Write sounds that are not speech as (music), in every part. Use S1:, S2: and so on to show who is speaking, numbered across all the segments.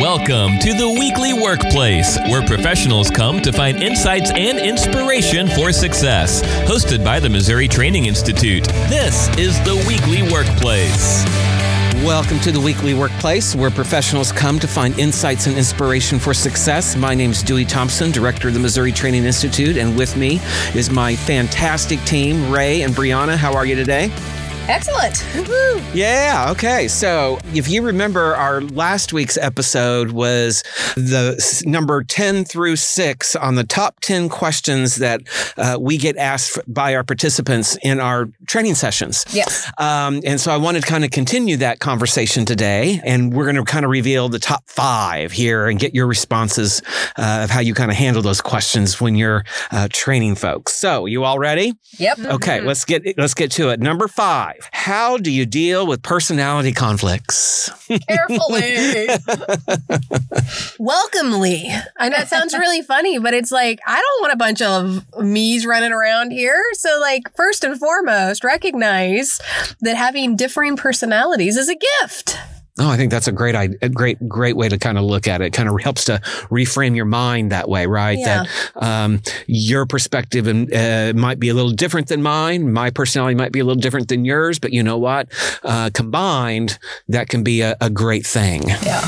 S1: Welcome to the Weekly Workplace, where professionals come to find insights and inspiration for success. Hosted by the Missouri Training Institute, this is the Weekly Workplace.
S2: Welcome to the Weekly Workplace, where professionals come to find insights and inspiration for success. My name is Dewey Thompson, Director of the Missouri Training Institute, and with me is my fantastic team, Rae and Bryana. How are you today?
S3: Excellent. Woo-hoo.
S2: Yeah. Okay. So if you remember, our last week's episode was the s- number 10 through 6 on the top 10 questions that uh, we get asked f- by our participants in our training sessions.
S3: Yes.
S2: Um, and so I wanted to kind of continue that conversation today. And we're going to kind of reveal the top five here and get your responses uh, of how you kind of handle those questions when you're uh, training folks. So you all ready?
S3: Yep.
S2: Okay, let's get let's get to it. Number five. How do you deal with personality conflicts?
S3: Carefully. (laughs) Welcomely. I know it sounds really funny, but it's like, I don't want a bunch of me's running around here. So, like, first and foremost, recognize that having differing personalities is a gift.
S2: Oh, I think that's a great, i- a great, great way to kind of look at it. Kind of helps to reframe your mind that way, right?
S3: Yeah.
S2: That um, your perspective and, uh, might be a little different than mine. My personality might be a little different than yours, but you know what? Uh, combined, that can be a, a great thing.
S4: Yeah.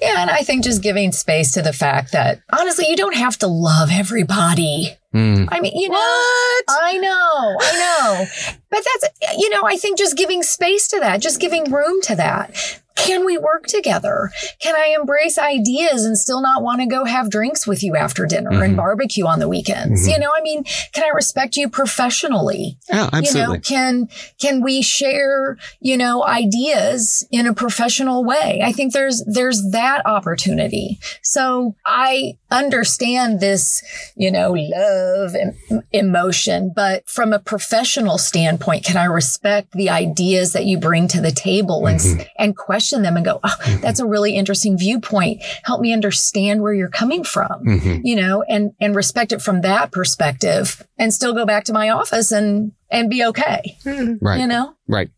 S4: Yeah. And I think just giving space to the fact that honestly, you don't have to love everybody.
S2: Mm.
S4: I mean, you know,
S3: What?
S4: I know, I know. (laughs) But that's, you know, I think just giving space to that, just giving room to that. Can we work together? Can I embrace ideas and still not want to go have drinks with you after dinner and
S2: Mhm.
S4: barbecue on the weekends?
S2: Mhm.
S4: You know, I mean, can I respect you professionally?
S2: Yeah, absolutely.
S4: You know, can can we share, you know, ideas in a professional way? I think there's there's that opportunity. So I understand this, you know, love and emotion, but from a professional standpoint, can I respect the ideas that you bring to the table and
S2: Mm-hmm.
S4: and question them and go, oh, that's a really interesting viewpoint. Help me understand where you're coming from
S2: Mhm.
S4: you know, and, and respect it from that perspective and still go back to my office and, and be okay,
S2: Right.
S4: you know?
S2: Right.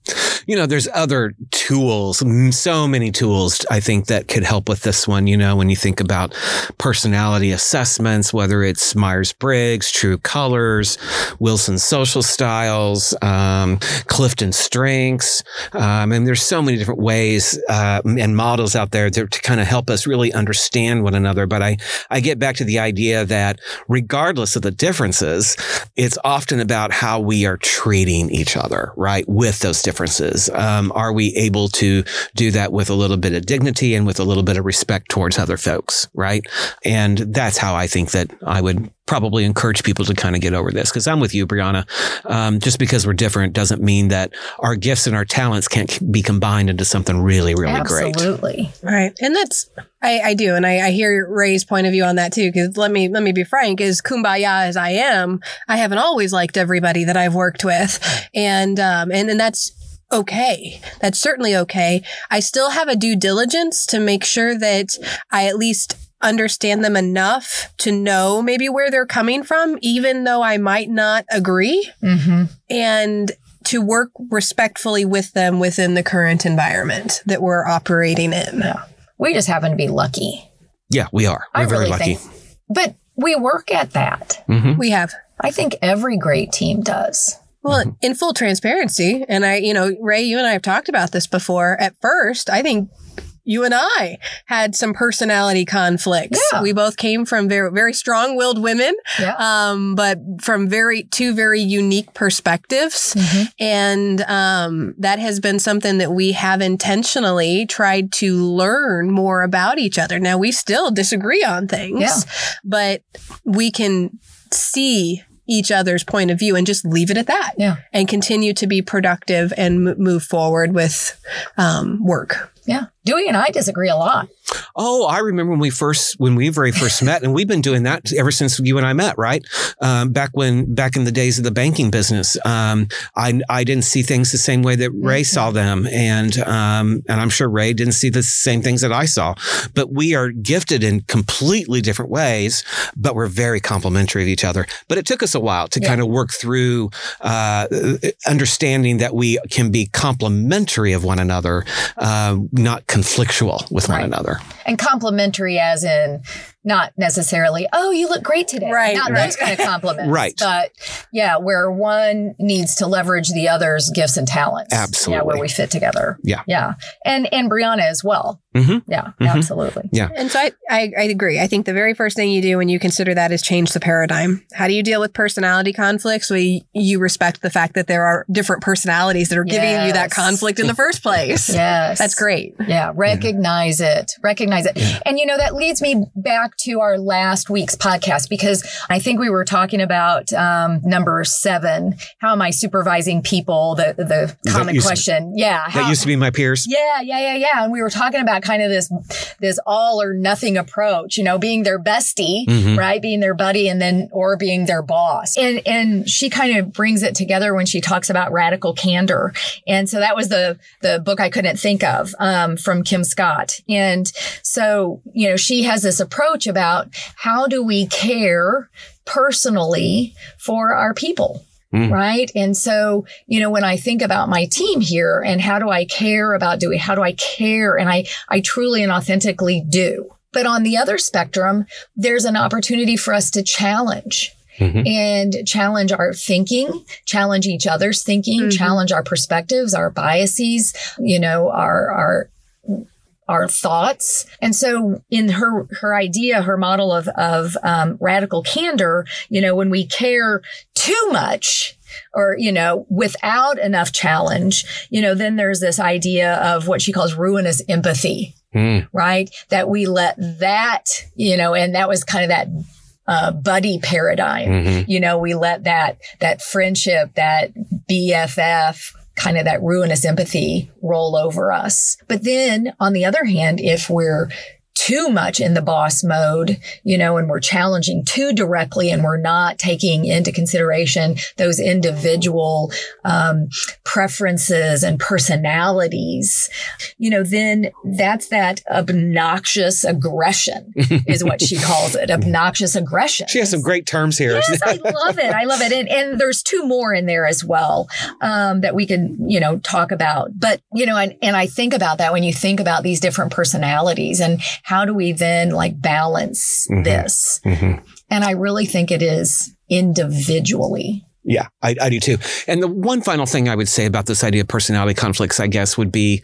S2: You know, there's other tools, so many tools, I think, that could help with this one. You know, when you think about personality assessments, whether it's Myers Briggs, True Colors, Wilson Social Styles, um, Clifton Strengths. Um, and there's so many different ways uh, and models out there to, to kind of help us really understand one another. But I, I get back to the idea that regardless of the differences, it's often about how we are treating each other, right? With those differences. Um, are we able to do that with a little bit of dignity and with a little bit of respect towards other folks, right? And that's how I think that I would probably encourage people to kind of get over this. Cause I'm with you, Bryana. Um, just because we're different doesn't mean that our gifts and our talents can't be combined into something really, really great.
S4: Absolutely.
S3: Right. And that's I, I do. And I, I hear Rae's point of view on that too. Cause let me let me be frank, as kumbaya as I am, I haven't always liked everybody that I've worked with. And um and, and that's okay. That's certainly okay. I still have a due diligence to make sure that I at least understand them enough to know maybe where they're coming from, even though I might not agree
S4: Mm-hmm.
S3: and to work respectfully with them within the current environment that we're operating in.
S4: We just happen to be lucky,
S2: Yeah, we are. We're
S4: I
S2: very
S4: really
S2: lucky.
S4: think. but we work at that.
S2: hmm
S3: We have.
S4: I think every great team does.
S3: Well, in full transparency, and I, you know, Rae, you and I have talked about this before. At first, I think you and I had some personality conflicts.
S4: Yeah.
S3: We both came from very, very strong-willed women,
S4: Yeah.
S3: um, but from very two very unique perspectives.
S4: Mhm.
S3: And um, that has been something that we have intentionally tried to learn more about each other. Now, we still disagree on things,
S4: Yeah.
S3: but we can see each other's point of view and just leave it at that
S4: Yeah.
S3: and continue to be productive and m- move forward with um, work.
S4: Yeah. Dewey and I disagree a lot.
S2: Oh, I remember when we first, when we very first met, and we've been doing that ever since you and I met, right? Um, back when, back in the days of the banking business, um, I, I didn't see things the same way that Rae saw them, and um, and I'm sure Rae didn't see the same things that I saw. But we are gifted in completely different ways, but we're very complementary of each other. But it took us a while to
S4: Yeah.
S2: kind of work through uh, understanding that we can be complementary of one another, uh, not conflictual with one another.
S4: and complimentary as in not necessarily oh you look great today
S3: Right,
S4: not
S3: right.
S4: those kind of compliments (laughs)
S2: Right.
S4: but yeah where one needs to leverage the other's gifts and talents Absolutely. yeah
S2: Absolutely.
S4: where we fit together
S2: Yeah.
S4: yeah and and bryana as well
S2: Mhm.
S4: yeah
S2: Mhm.
S4: absolutely Yeah.
S3: And so I, I, I agree. I think the very first thing you do when you consider that is change the paradigm. How do you deal with personality conflicts? Well, you, you respect the fact that there are different personalities that are giving you that conflict in the first place. (laughs)
S4: yes
S3: That's great.
S4: Yeah, recognize it. Recognize it. And you know, that leads me back to our last week's podcast because I think we were talking about um, number seven. How am I supervising people? The the common
S2: to-
S4: question. yeah.
S2: That used to be my peers.
S4: yeah, yeah, yeah, yeah. And we were talking about kind of this this all or nothing approach, you know, being their bestie,
S2: Mhm.
S4: right? Being their buddy and then or being their boss. And and she kind of brings it together when she talks about radical candor. And so that was the the book I couldn't think of um, from Kim Scott. And so, you know, she has this approach about how do we care personally for our people?
S2: Mm.
S4: Right. And so, you know, when I think about my team here and how do I care about doing, how do I care? And I, I truly and authentically do. But on the other spectrum, there's an opportunity for us to challenge
S2: Mhm.
S4: and challenge our thinking, challenge each other's thinking,
S3: Mhm.
S4: challenge our perspectives, our biases, you know, our, our, our thoughts. And so in her, her idea, her model of, of um, radical candor, you know, when we care too much or, you know, without enough challenge, you know, then there's this idea of what she calls ruinous empathy
S2: Mm.
S4: right? That we let that, you know, and that was kind of that uh, buddy paradigm.
S2: Mhm.
S4: You know, we let that that friendship, that BFF, kind of that ruinous empathy roll over us. But then on the other hand, if we're too much in the boss mode, you know, and we're challenging too directly and we're not taking into consideration those individual um, preferences and personalities, you know, then that's that obnoxious aggression (laughs) is what she calls it. Obnoxious aggression.
S2: She has some great terms here.
S4: Yes, I (laughs) love it. I love it. And, and there's two more in there as well um, that we can, you know, talk about. But, you know, and, and I think about that when you think about these different personalities and how do we then like balance
S2: Mhm.
S4: this?
S2: Mhm.
S4: And I really think it is individually.
S2: Yeah, I, I do too. And the one final thing I would say about this idea of personality conflicts, I guess, would be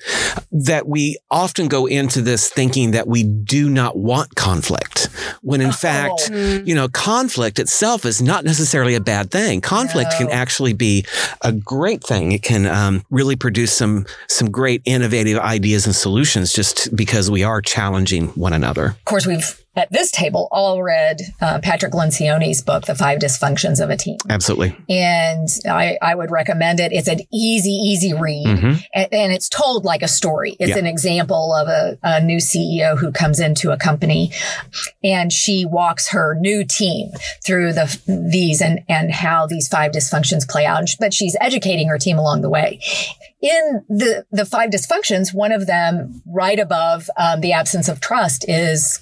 S2: that we often go into this thinking that we do not want conflict, when in (laughs)
S4: Oh.
S2: fact, you know, conflict itself is not necessarily a bad thing. Conflict can actually be a great thing. It can um, really produce some some great innovative ideas and solutions just because we are challenging one another.
S4: Of course, we've at this table all read uh, Patrick Lencioni's book, The Five Dysfunctions of a Team.
S2: Absolutely.
S4: And I, I would recommend it. It's an easy, easy read.
S2: Mhm.
S4: and, and it's told like a story. It's
S2: Yeah.
S4: an example of a, a new CEO who comes into a company and she walks her new team through the these and and how these five dysfunctions play out. But she's educating her team along the way. In the the five dysfunctions, one of them, right above um, the absence of trust, is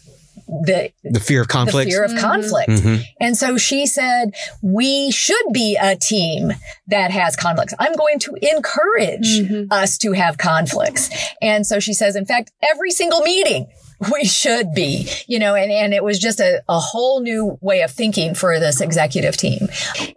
S4: the
S2: The fear of conflict.
S4: the
S2: conflict.
S4: fear of conflict.
S2: Mhm.
S4: And so she said, we should be a team that has conflicts. I'm going to encourage
S3: Mhm.
S4: us to have conflicts. And so she says, in fact, every single meeting we should be, you know, and, and it was just a, a whole new way of thinking for this executive team.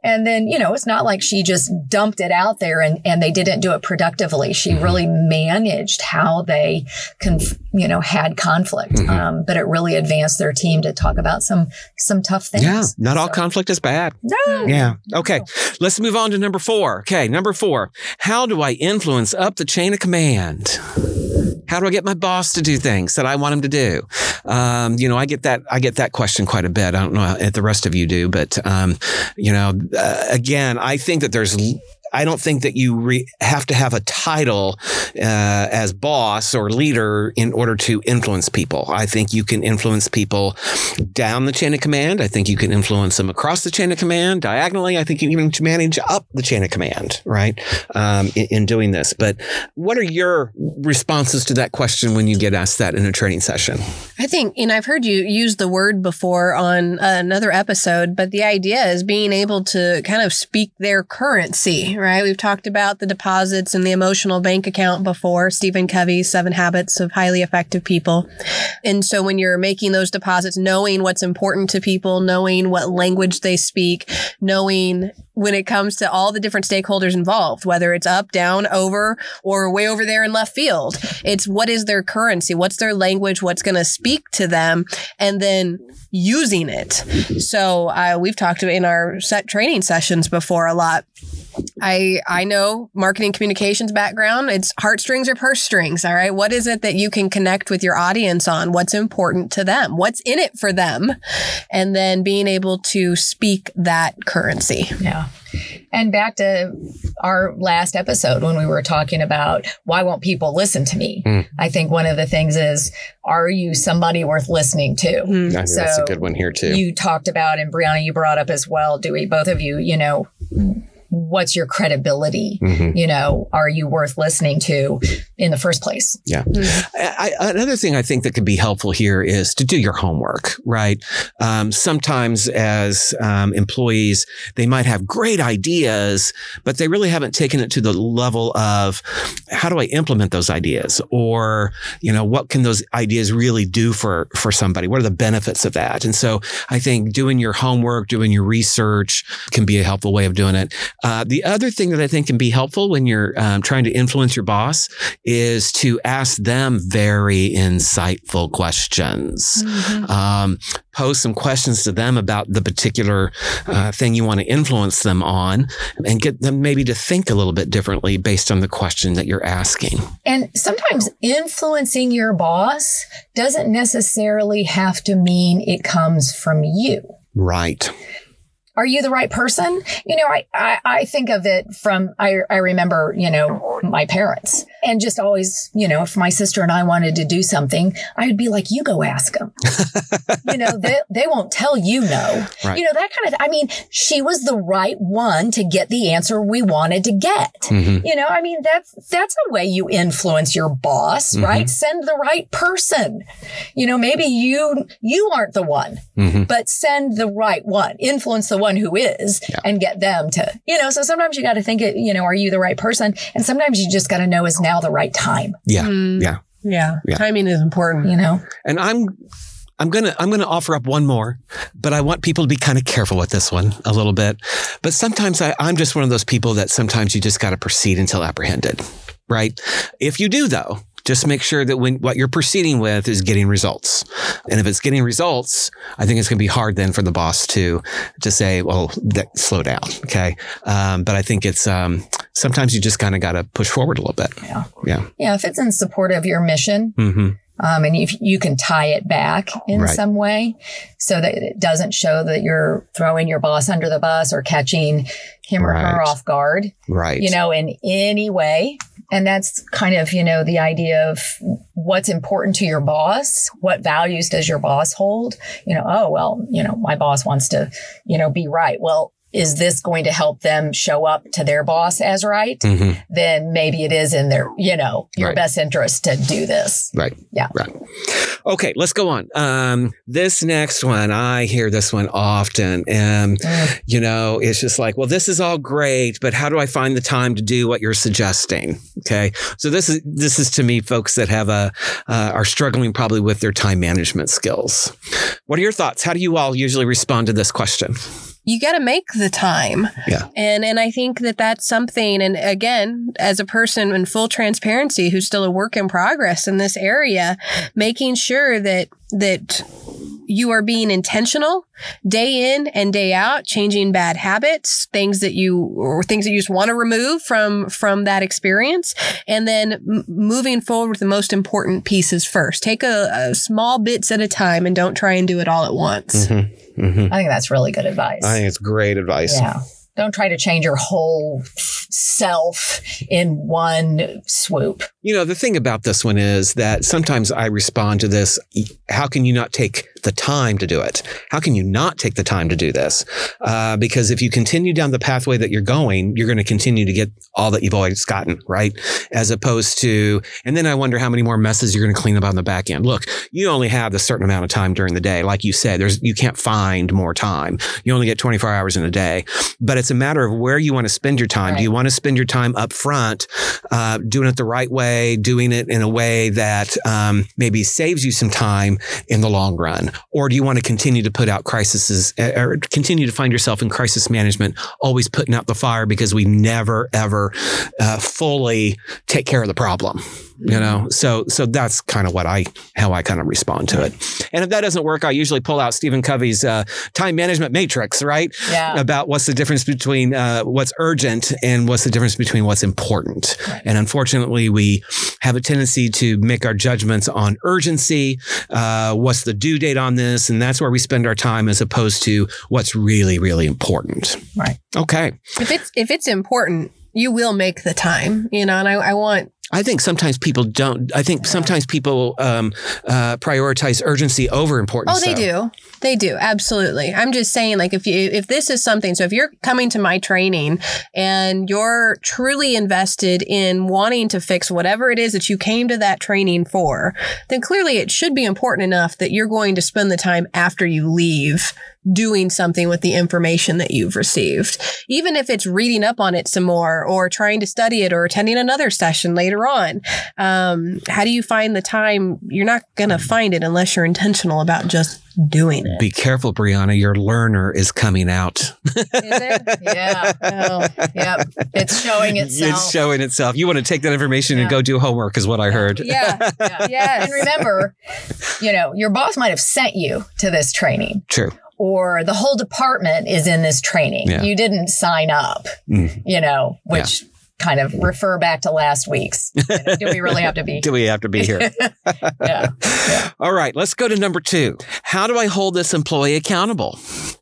S4: And then, you know, it's not like she just dumped it out there and, and they didn't do it productively. She really managed how they, conf- you know, had conflict.
S2: Mhm.
S4: Um, but it really advanced their team to talk about some, some tough things.
S2: Yeah, not all conflict is bad.
S4: No.
S2: Yeah. Okay. Let's move on to number four. Okay. Number four. How do I influence up the chain of command? How do I get my boss to do things that I want him to do? Um, you know, I get that. I get that question quite a bit. I don't know if the rest of you do, but um, you know, uh, again, I think that there's. I don't think that you re- have to have a title uh, as boss or leader in order to influence people. I think you can influence people down the chain of command. I think you can influence them across the chain of command diagonally. I think you can even manage up the chain of command, right? Um, in, in doing this. But what are your responses to that question when you get asked that in a training session?
S3: I think, and I've heard you use the word before on another episode, but the idea is being able to kind of speak their currency, right? We've talked about the deposits and the emotional bank account before, Stephen Covey's Seven Habits of Highly Effective People. And so when you're making those deposits, knowing what's important to people, knowing what language they speak, knowing when it comes to all the different stakeholders involved, whether it's up, down, over, or way over there in left field. It's what is their currency? What's their language? What's going to speak to them? And then using it. So uh, we've talked in our set training sessions before a lot. I I know marketing communications background. It's heartstrings or purse strings. All right. What is it that you can connect with your audience on? What's important to them? What's in it for them? And then being able to speak that currency.
S4: Yeah. And back to our last episode when we were talking about why won't people listen to me?
S2: Mm.
S4: I think one of the things is, are you somebody worth listening to?
S3: Mm.
S2: I think
S4: So
S2: that's a good one here too.
S4: You talked about, and Bryana, you brought up as well, Dewey, both of you, you know, what's your credibility?
S2: Mhm.
S4: You know, are you worth listening to in the first place?
S2: I, I- another thing I think that could be helpful here is to do your homework, right? Um, sometimes as um, employees, they might have great ideas, but they really haven't taken it to the level of how do I implement those ideas, or you know, what can those ideas really do for for somebody? What are the benefits of that? And so I think doing your homework, doing your research, can be a helpful way of doing it. Uh, the other thing that I think can be helpful when you're um, trying to influence your boss is to ask them very insightful questions. Um, pose some questions to them about the particular uh, thing you want to influence them on and get them maybe to think a little bit differently based on the question that you're asking.
S4: And sometimes influencing your boss doesn't necessarily have to mean it comes from you.
S2: Right.
S4: Are you the right person? You know, I, I, I think of it from, I, I remember, you know, my parents and just always, you know, if my sister and I wanted to do something, I would be like, you go ask them. (laughs) you know, they, they won't tell you no.
S2: Right.
S4: You know, that kind of, I mean, she was the right one to get the answer we wanted to get.
S2: Mhm.
S4: You know, I mean, that's, that's a way you influence your boss,
S2: Mhm.
S4: right? Send the right person. You know, maybe you, you aren't the one,
S2: Mhm.
S4: but send the right one, influence the one who is
S2: Yeah.
S4: and get them to, you know, so sometimes you got to think it, you know, are you the right person? And sometimes you just got to know is now the right time,
S2: Yeah.
S3: Mm.
S2: Yeah.
S3: Yeah.
S2: Yeah.
S3: Timing is important.
S4: you know?
S2: And I'm I'm gonna I'm gonna offer up one more, but I want people to be kind of careful with this one a little bit. But sometimes I, I'm just one of those people that sometimes you just got to proceed until apprehended, right? If you do though, just make sure that when what you're proceeding with is getting results. And if it's getting results, I think it's going to be hard then for the boss to to say, "Well, that, slow down." Okay, um, but I think it's um, sometimes you just kind of got to push forward a little bit.
S4: Yeah.
S2: Yeah.
S4: Yeah. If it's in support of your mission,
S2: hmm
S4: um, and if you can tie it back in
S2: Right.
S4: some way so that it doesn't show that you're throwing your boss under the bus or catching him or her off guard,
S2: Right.
S4: you know, in any way. And that's kind of, you know, the idea of what's important to your boss. What values does your boss hold? You know, oh, well, you know, my boss wants to, you know, be right. Well, is this going to help them show up to their boss as right?
S2: hmm
S4: Then maybe it is in their, you know, your
S2: Right.
S4: best interest to do this.
S2: Right.
S4: Yeah.
S2: Right. Okay, let's go on. Um, this next one, I hear this one often. And,
S4: Mm.
S2: you know, it's just like, well, this is all great, but how do I find the time to do what you're suggesting? Okay. So this is, this is to me, folks that have a, uh, are struggling probably with their time management skills. What are your thoughts? How do you all usually respond to this question?
S3: You got to make the time.
S2: Yeah.
S3: And and I think that that's something and again, as a person in full transparency who's still a work in progress in this area, making sure that that you are being intentional day in and day out changing bad habits things that you or things that you just want to remove from from that experience and then m- moving forward with the most important pieces first take a, a small bits at a time and don't try and do it all at once
S2: Mm-hmm. Mm-hmm.
S4: I think that's really good advice.
S2: I think it's great advice.
S4: Yeah. Don't try to change your whole self in one swoop.
S2: You know, the thing about this one is that sometimes I respond to this. How can you not take the time to do it? How can you not take the time to do this? Uh, because if you continue down the pathway that you're going, you're going to continue to get all that you've always gotten, right? As opposed to, and then I wonder how many more messes you're going to clean up on the back end. Look, you only have a certain amount of time during the day. Like you said, there's, you can't find more time. You only get 24 hours in a day, but it's a matter of where you want to spend your time.
S4: Right.
S2: Do you want to spend your time up front, uh, doing it the right way, doing it in a way that um, maybe saves you some time in the long run? Or do you want to continue to put out crises uh, or continue to find yourself in crisis management, always putting out the fire because we never, ever uh, fully take care of the problem? You know, so so that's kind of what I how I kind of respond to it. And if that doesn't work, I usually pull out Stephen Covey's uh, time management matrix, right?
S4: Yeah.
S2: About what's the difference between uh, what's urgent and what's the difference between what's important. And unfortunately, we have a tendency to make our judgments on urgency. Uh, what's the due date on this? And that's where we spend our time as opposed to what's really, really important.
S4: Right.
S2: Okay.
S3: If it's if it's important, you will make the time, you know. And I, I want
S2: I think sometimes people don't. I think sometimes people um, uh, prioritize urgency over importance.
S3: Oh, they
S2: though.
S3: do. They do. Absolutely. I'm just saying, like, if you, if this is something, so if you're coming to my training and you're truly invested in wanting to fix whatever it is that you came to that training for, then clearly it should be important enough that you're going to spend the time after you leave doing something with the information that you've received. Even if it's reading up on it some more or trying to study it or attending another session later on. Um, how do you find the time? You're not going to find it unless you're intentional about just doing it.
S2: Be careful, Bryana. Your learner is coming out.
S3: Is it?
S4: Yeah.
S3: Oh.
S4: Yep. It's showing itself.
S2: It's showing itself. You want to take that information and go do homework, is what I heard.
S3: Yeah.
S4: Yeah.
S3: Yes. (laughs)
S4: And remember, you know, your boss might have sent you to this training
S2: True.
S4: Or the whole department is in this training.
S2: Yeah.
S4: You didn't sign up,
S2: Mm.
S4: you know, which kind of refer back to last week's. You (laughs) know, do we really have to be?
S2: Do we have to be here? (laughs)
S4: Yeah. (laughs)
S2: All right, let's go to number two. How do I hold this employee accountable?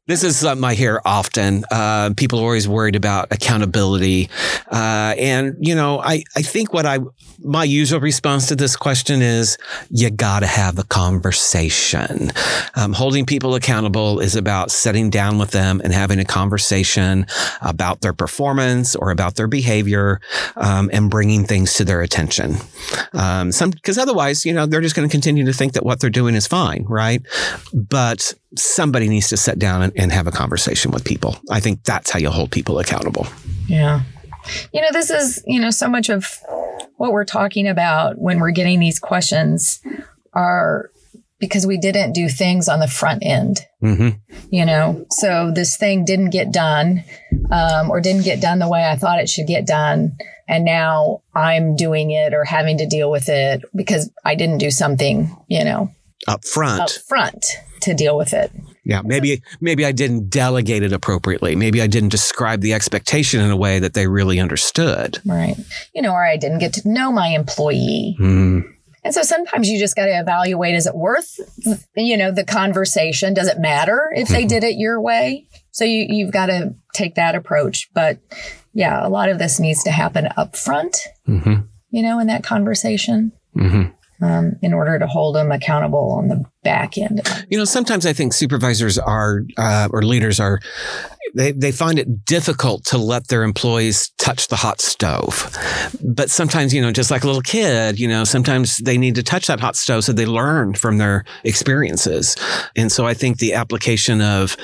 S2: This is something I hear often. Uh, people are always worried about accountability. Uh, and, you know, I, I think what I, my usual response to this question is you got to have the conversation. Um, holding people accountable is about sitting down with them and having a conversation about their performance or about their behavior um, and bringing things to their attention. Um, some because otherwise, you know, they're just going to continue to think that what they're doing is fine, right? But somebody needs to sit down and, and have a conversation with people. I think that's how you hold people accountable.
S4: Yeah. You know, this is, you know, so much of what we're talking about when we're getting these questions are because we didn't do things on the front end,
S2: hmm
S4: you know? So this thing didn't get done um, or didn't get done the way I thought it should get done. And now I'm doing it or having to deal with it because I didn't do something, you know,
S2: Up front,
S4: up front to deal with it.
S2: yeah. Maybe maybe I didn't delegate it appropriately. Maybe I didn't describe the expectation in a way that they really understood.
S4: Right. You know, or I didn't get to know my employee.
S2: Mm.
S4: And so sometimes you just got to evaluate is it worth you know the conversation does it matter if they did it your way so you you've got to take that approach but yeah a lot of this needs to happen up front
S2: hmm
S4: you know in that conversation
S2: hmm
S4: um, in order to hold them accountable on the back end
S2: You know, sometimes I think supervisors are uh, or leaders are they they find it difficult to let their employees touch the hot stove. But sometimes, you know, just like a little kid, you know, sometimes they need to touch that hot stove so they learn from their experiences. And so I think the application of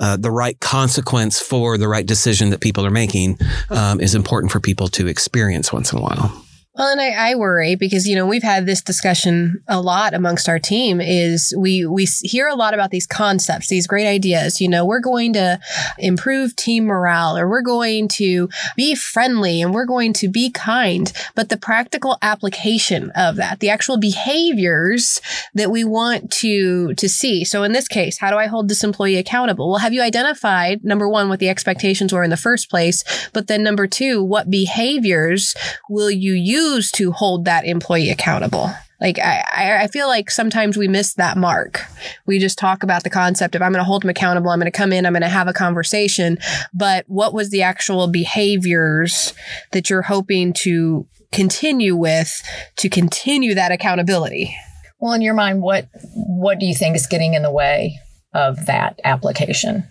S2: uh, the right consequence for the right decision that people are making um, is important for people to experience once in a while.
S3: Well, and I, I worry because you know we've had this discussion a lot amongst our team. Is we we hear a lot about these concepts, these great ideas. You know, we're going to improve team morale, or we're going to be friendly, and we're going to be kind. But the practical application of that, the actual behaviors that we want to to see. So in this case, how do I hold this employee accountable? Well, have you identified number one what the expectations were in the first place, but then number two, what behaviors will you use to hold that employee accountable? Like I, I- I feel like sometimes we miss that mark. We just talk about the concept of I'm going to hold them accountable. I'm going to come in. I'm going to have a conversation. But what was the actual behaviors that you're hoping to continue with to continue that accountability?
S4: Well, in your mind, what what do you think is getting in the way of that application?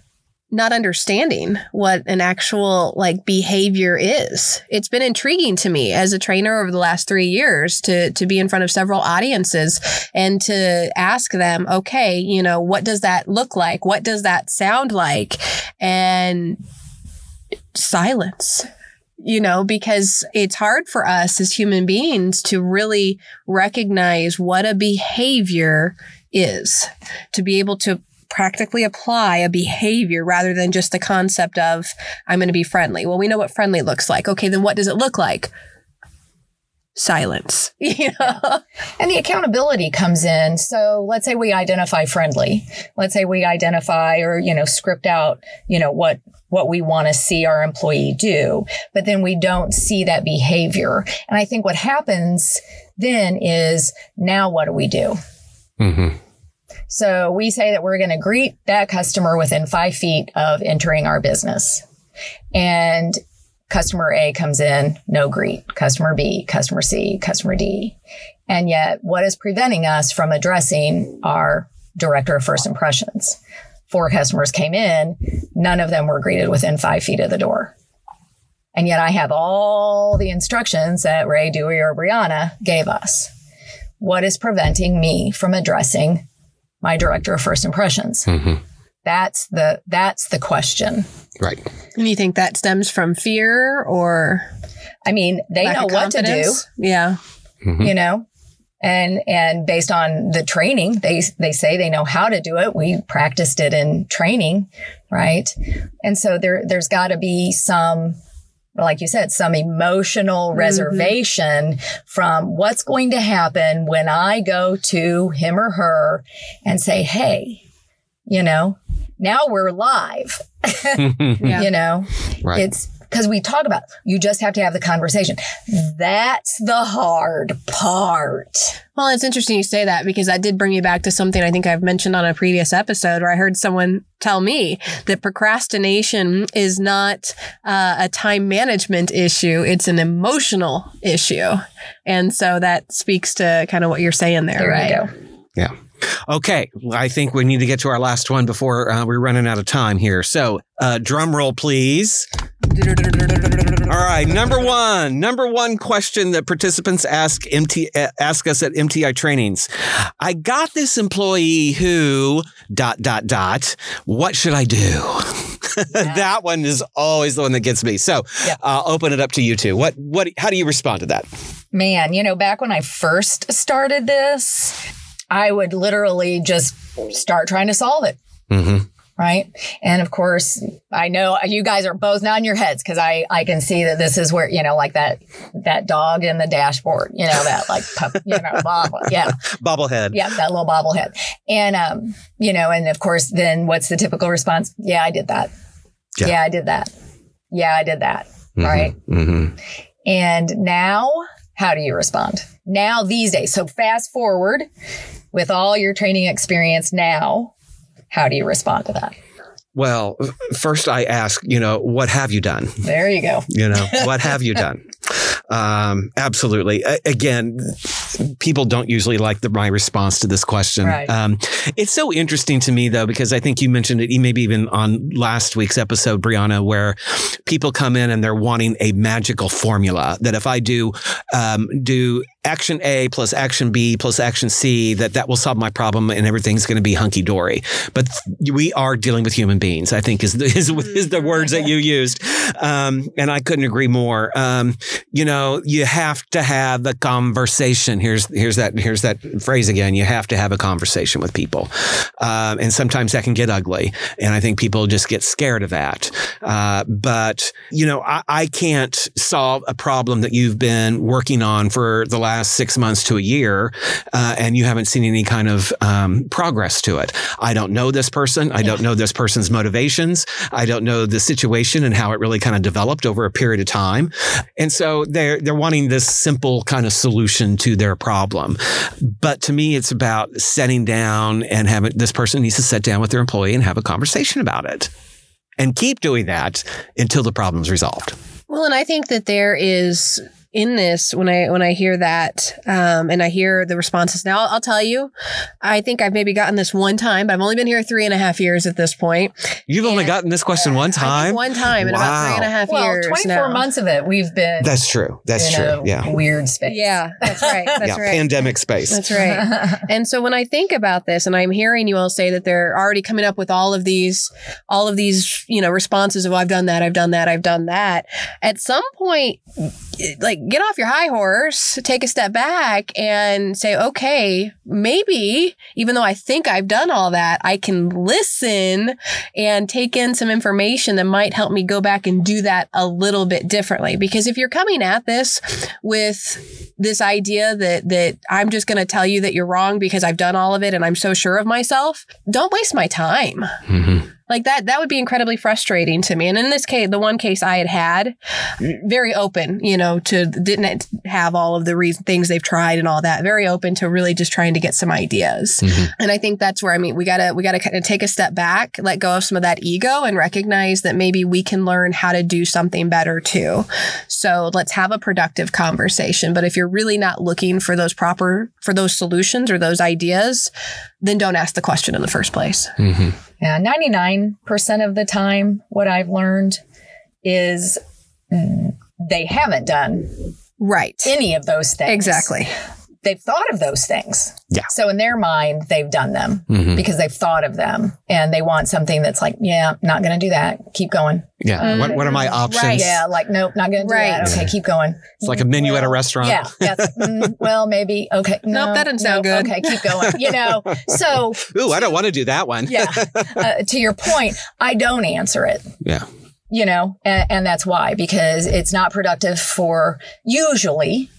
S3: Not understanding what an actual like behavior is. It's been intriguing to me as a trainer over the last 3 years to to be in front of several audiences and to ask them, okay, you know, what does that look like? What does that sound like? And silence you know, because it's hard for us as human beings to really recognize what a behavior is, to be able to practically apply a behavior rather than just the concept of, I'm going to be friendly. Well, we know what friendly looks like. Okay, then what does it look like? Silence. (laughs) You know?
S4: And the accountability comes in. So let's say we identify friendly. Let's say we identify or, you know, script out, you know, what what we want to see our employee do, but then we don't see that behavior. And I think what happens then is now what do we do? Mm-hmm. So we say that we're going to greet that customer within five feet of entering our business. And customer A comes in, no greet. Customer B, customer C, customer D. And yet, what is preventing us from addressing our director of first impressions? Four customers came in, none of them were greeted within five feet of the door. And yet, I have all the instructions that Rae, Dewey, or Bryana gave us. What is preventing me from addressing my director of first impressions? Mm-hmm. That's the that's the question.
S2: Right.
S3: And you think that stems from fear or
S4: I mean, they know what to do.
S3: Yeah.
S4: Mm-hmm. You know? And and based on the training, they they say they know how to do it. We practiced it in training, right? And so there there's got to be some like you said, some emotional mm-hmm. reservation from what's going to happen when I go to him or her and say, Hey, you know, now we're live. yeah. (laughs) (laughs) You know, right. it's because we talk about you just have to have the conversation. That's the hard part.
S3: Well, it's interesting you say that because that did bring me back to something I think I've mentioned on a previous episode where I heard someone tell me that procrastination is not uh, a time management issue, it's an emotional issue. And so that speaks to kind of what you're saying there,
S4: there
S3: right?
S2: Yeah. Okay, I think we need to get to our last one before uh, we're running out of time here. So, uh, drum roll, please. All right, number one, number one question that participants ask MT ask us at MTI trainings. I got this employee who dot dot dot. What should I do? (laughs) Yeah. that one is always the one that gets me. So yeah. I'll open it up to you two. What what? How do you respond to that?
S4: Man, you know, back when I first started this, I would literally just start trying to solve it. Mm-hmm. Right. And of course, I know you guys are both nodding your heads because I, I can see that this is where, you know, like that, that dog in the dashboard, you know, that like, pup, you know, (laughs) bobble, yeah.
S2: Bobblehead.
S4: Yeah. That little bobblehead. And, um, you know, and of course, then what's the typical response? Yeah, I did that. Yeah, yeah I did that. Yeah, I did that. Mm-hmm. Right. Mm-hmm. And now, how do you respond? Now, these days. So fast forward with all your training experience now, how do you respond to that?
S2: Well, first I ask, you know, what have you done?
S4: There you go.
S2: You know, (laughs) what have you done? Um, absolutely. A- again, people don't usually like the, my response to this question. Right. Um, it's so interesting to me though, because I think you mentioned it maybe even on last week's episode, Bryana, where people come in and they're wanting a magical formula that if I do, um, do action A plus action B plus action C, that that will solve my problem and everything's going to be hunky dory. But we are dealing with human beings, I think is the, is, is the words that you used. Um, and I couldn't agree more. Um, you know, you have to have a conversation. Here's, here's that, here's that phrase again. You have to have a conversation with people. Um, and sometimes that can get ugly. And I think people just get scared of that. Uh, but, you know, I, I can't solve a problem that you've been working on for the last six months to a year, uh, and you haven't seen any kind of um, progress to it. I don't know this person. I don't know this person's motivations. I don't know the situation and how it really kind of developed over a period of time. And so they're they're wanting this simple kind of solution to their problem. But to me, it's about setting down and having this person needs to sit down with their employee and have a conversation about it. And keep doing that until the problem's resolved.
S3: Well, and I think that there is in this when I when I hear that um, and I hear the responses. Now I'll, I'll, tell you, I think I've maybe gotten this one time, but I've only been here three and a half years at this point.
S2: You've and only gotten this question one time.
S3: one time in wow. about three and a half
S4: well,
S3: years.
S4: Twenty
S3: four
S4: months of it, we've been.
S2: That's true. That's true. yeah.
S4: Weird space.
S3: Yeah, that's right. That's yeah, right.
S2: Pandemic space.
S3: That's right. and so when I think about this, and I'm hearing you all say that they're already coming up with all of these, all of these, you know, responses of I've done that, I've done that, I've done that. At some point, like get off your high horse, take a step back and say, okay, maybe even though I think I've done all that, I can listen and take in some information that might help me go back and do that a little bit differently. Because if you're coming at this with this idea that, that I'm just going to tell you that you're wrong because I've done all of it and I'm so sure of myself, don't waste my time. Mm-hmm. Like that, that would be incredibly frustrating to me. And in this case, the one case I had had, very open, you know, to didn't have all of the reasons, things they've tried and all that. Very open to really just trying to get some ideas. Mm-hmm. And I think that's where I mean, we gotta we gotta kind of take a step back, let go of some of that ego, and recognize that maybe we can learn how to do something better too. So let's have a productive conversation. But if you're really not looking for those proper for those solutions or those ideas, then don't ask the question in the first place. Mm-hmm.
S4: Yeah, 99% of the time, what I've learned is they haven't done
S3: right
S4: any of those things.
S3: Exactly.
S4: They've thought of those things.
S2: Yeah.
S4: So in their mind, they've done them mm-hmm. because they've thought of them and they want something that's like, yeah, not going to do that. Keep going.
S2: Yeah. Mm-hmm. What, what are my options?
S4: Right. Yeah. Like, nope, not going to do right. that. Okay. Keep going.
S2: It's like a menu well, at a restaurant.
S4: Yeah. Yes. (laughs) mm, well, maybe. Okay.
S3: No, nope, that doesn't sound
S4: no,
S3: good.
S4: Okay. Keep going. You know, (laughs) so.
S2: Ooh, I don't want to do that one.
S4: yeah. (laughs) Uh, to your point, I don't answer it.
S2: Yeah
S4: you know, and, and, that's why, because it's not productive for usually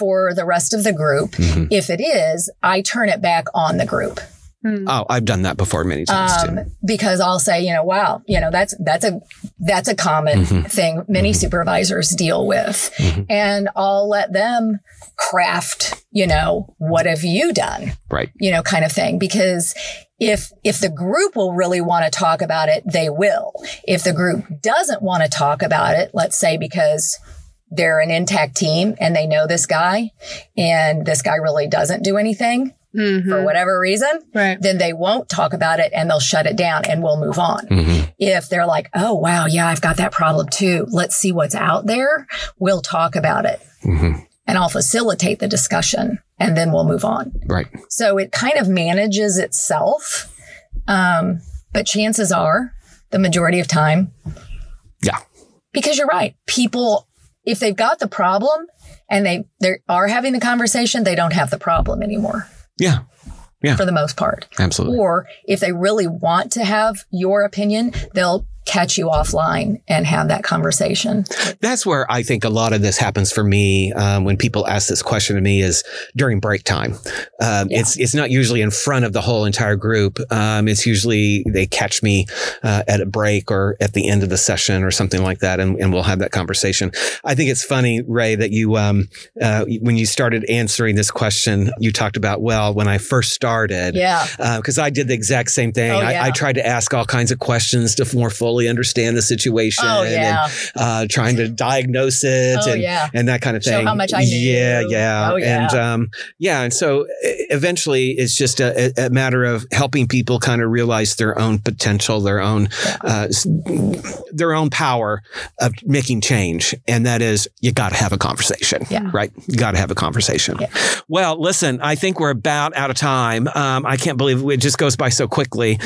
S4: for the rest of the group. Mm-hmm. If it is, I turn it back on the group.
S2: Hmm. Oh, I've done that before many times um, too.
S4: Because I'll say, you know, wow, you know, that's that's a that's a common mm-hmm. thing many mm-hmm. supervisors deal with, mm-hmm. and I'll let them craft, you know, what have you done,
S2: right?
S4: You know, kind of thing. Because if if the group will really want to talk about it, they will. If the group doesn't want to talk about it, let's say because they're an intact team and they know this guy and this guy really doesn't do anything mm-hmm. for whatever reason,
S3: right.
S4: then they won't talk about it and they'll shut it down and we'll move on. Mm-hmm. If they're like, oh, wow, yeah, I've got that problem too. Let's see what's out there. We'll talk about it. Mm-hmm. And I'll facilitate the discussion and then we'll move on.
S2: Right.
S4: So it kind of manages itself. Um, but chances are the majority of time.
S2: Yeah.
S4: Because you're right. People if they've got the problem and they they are having the conversation, they don't have the problem anymore.
S2: Yeah. Yeah.
S4: For the most part.
S2: Absolutely.
S4: Or if they really want to have your opinion, they'll catch you offline and have that conversation.
S2: That's where I think a lot of this happens for me um, when people ask this question to me is during break time. Um, yeah. It's it's not usually in front of the whole entire group. Um, it's usually they catch me uh, at a break or at the end of the session or something like that, and, and we'll have that conversation. I think it's funny, Rae, that you um, uh, when you started answering this question, you talked about well when I first started,
S4: yeah,
S2: because uh, I did the exact same thing. Oh, yeah. I, I tried to ask all kinds of questions to more fully fully understand the situation
S4: oh, yeah.
S2: and uh, trying to diagnose it
S4: oh,
S2: and,
S4: yeah.
S2: and that kind of thing.
S4: Show how much I knew.
S2: Yeah, yeah.
S4: Oh, yeah.
S2: And um, yeah, and so eventually it's just a, a, matter of helping people kind of realize their own potential, their own uh, their own power of making change, and that is you got to have a conversation.
S4: Yeah.
S2: Right. You got to have a conversation.
S4: Yeah.
S2: Well, listen, I think we're about out of time. Um, I can't believe it just goes by so quickly,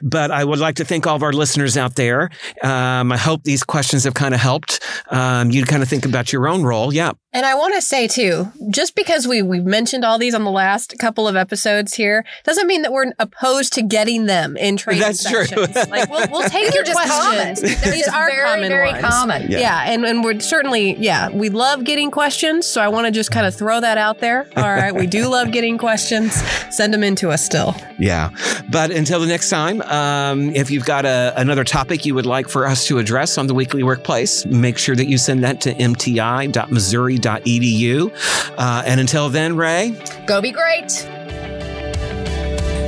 S2: but I would like to thank all of our listeners out there there. Um, I hope these questions have kind of helped um, you kind of think about your own role. Yeah.
S3: And I want to say too, just because we we've mentioned all these on the last couple of episodes here, doesn't mean that we're opposed to getting them in training
S2: That's
S3: sessions.
S2: true.
S3: like we'll, we'll (laughs) take your questions. These are
S4: very,
S3: common
S4: very
S3: ones.
S4: common.
S3: Yeah. yeah, and and we're certainly yeah we love getting questions. So I want to just kind of throw that out there. All right, we do love getting questions. Send them in to us still.
S2: Yeah, but until the next time, um, if you've got a, another topic you would like for us to address on the weekly workplace, make sure that you send that to mti.missouri Uh, and until then, Rae,
S4: go be great.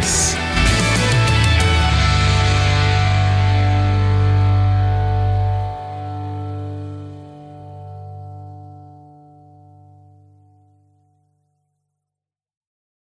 S1: Peace.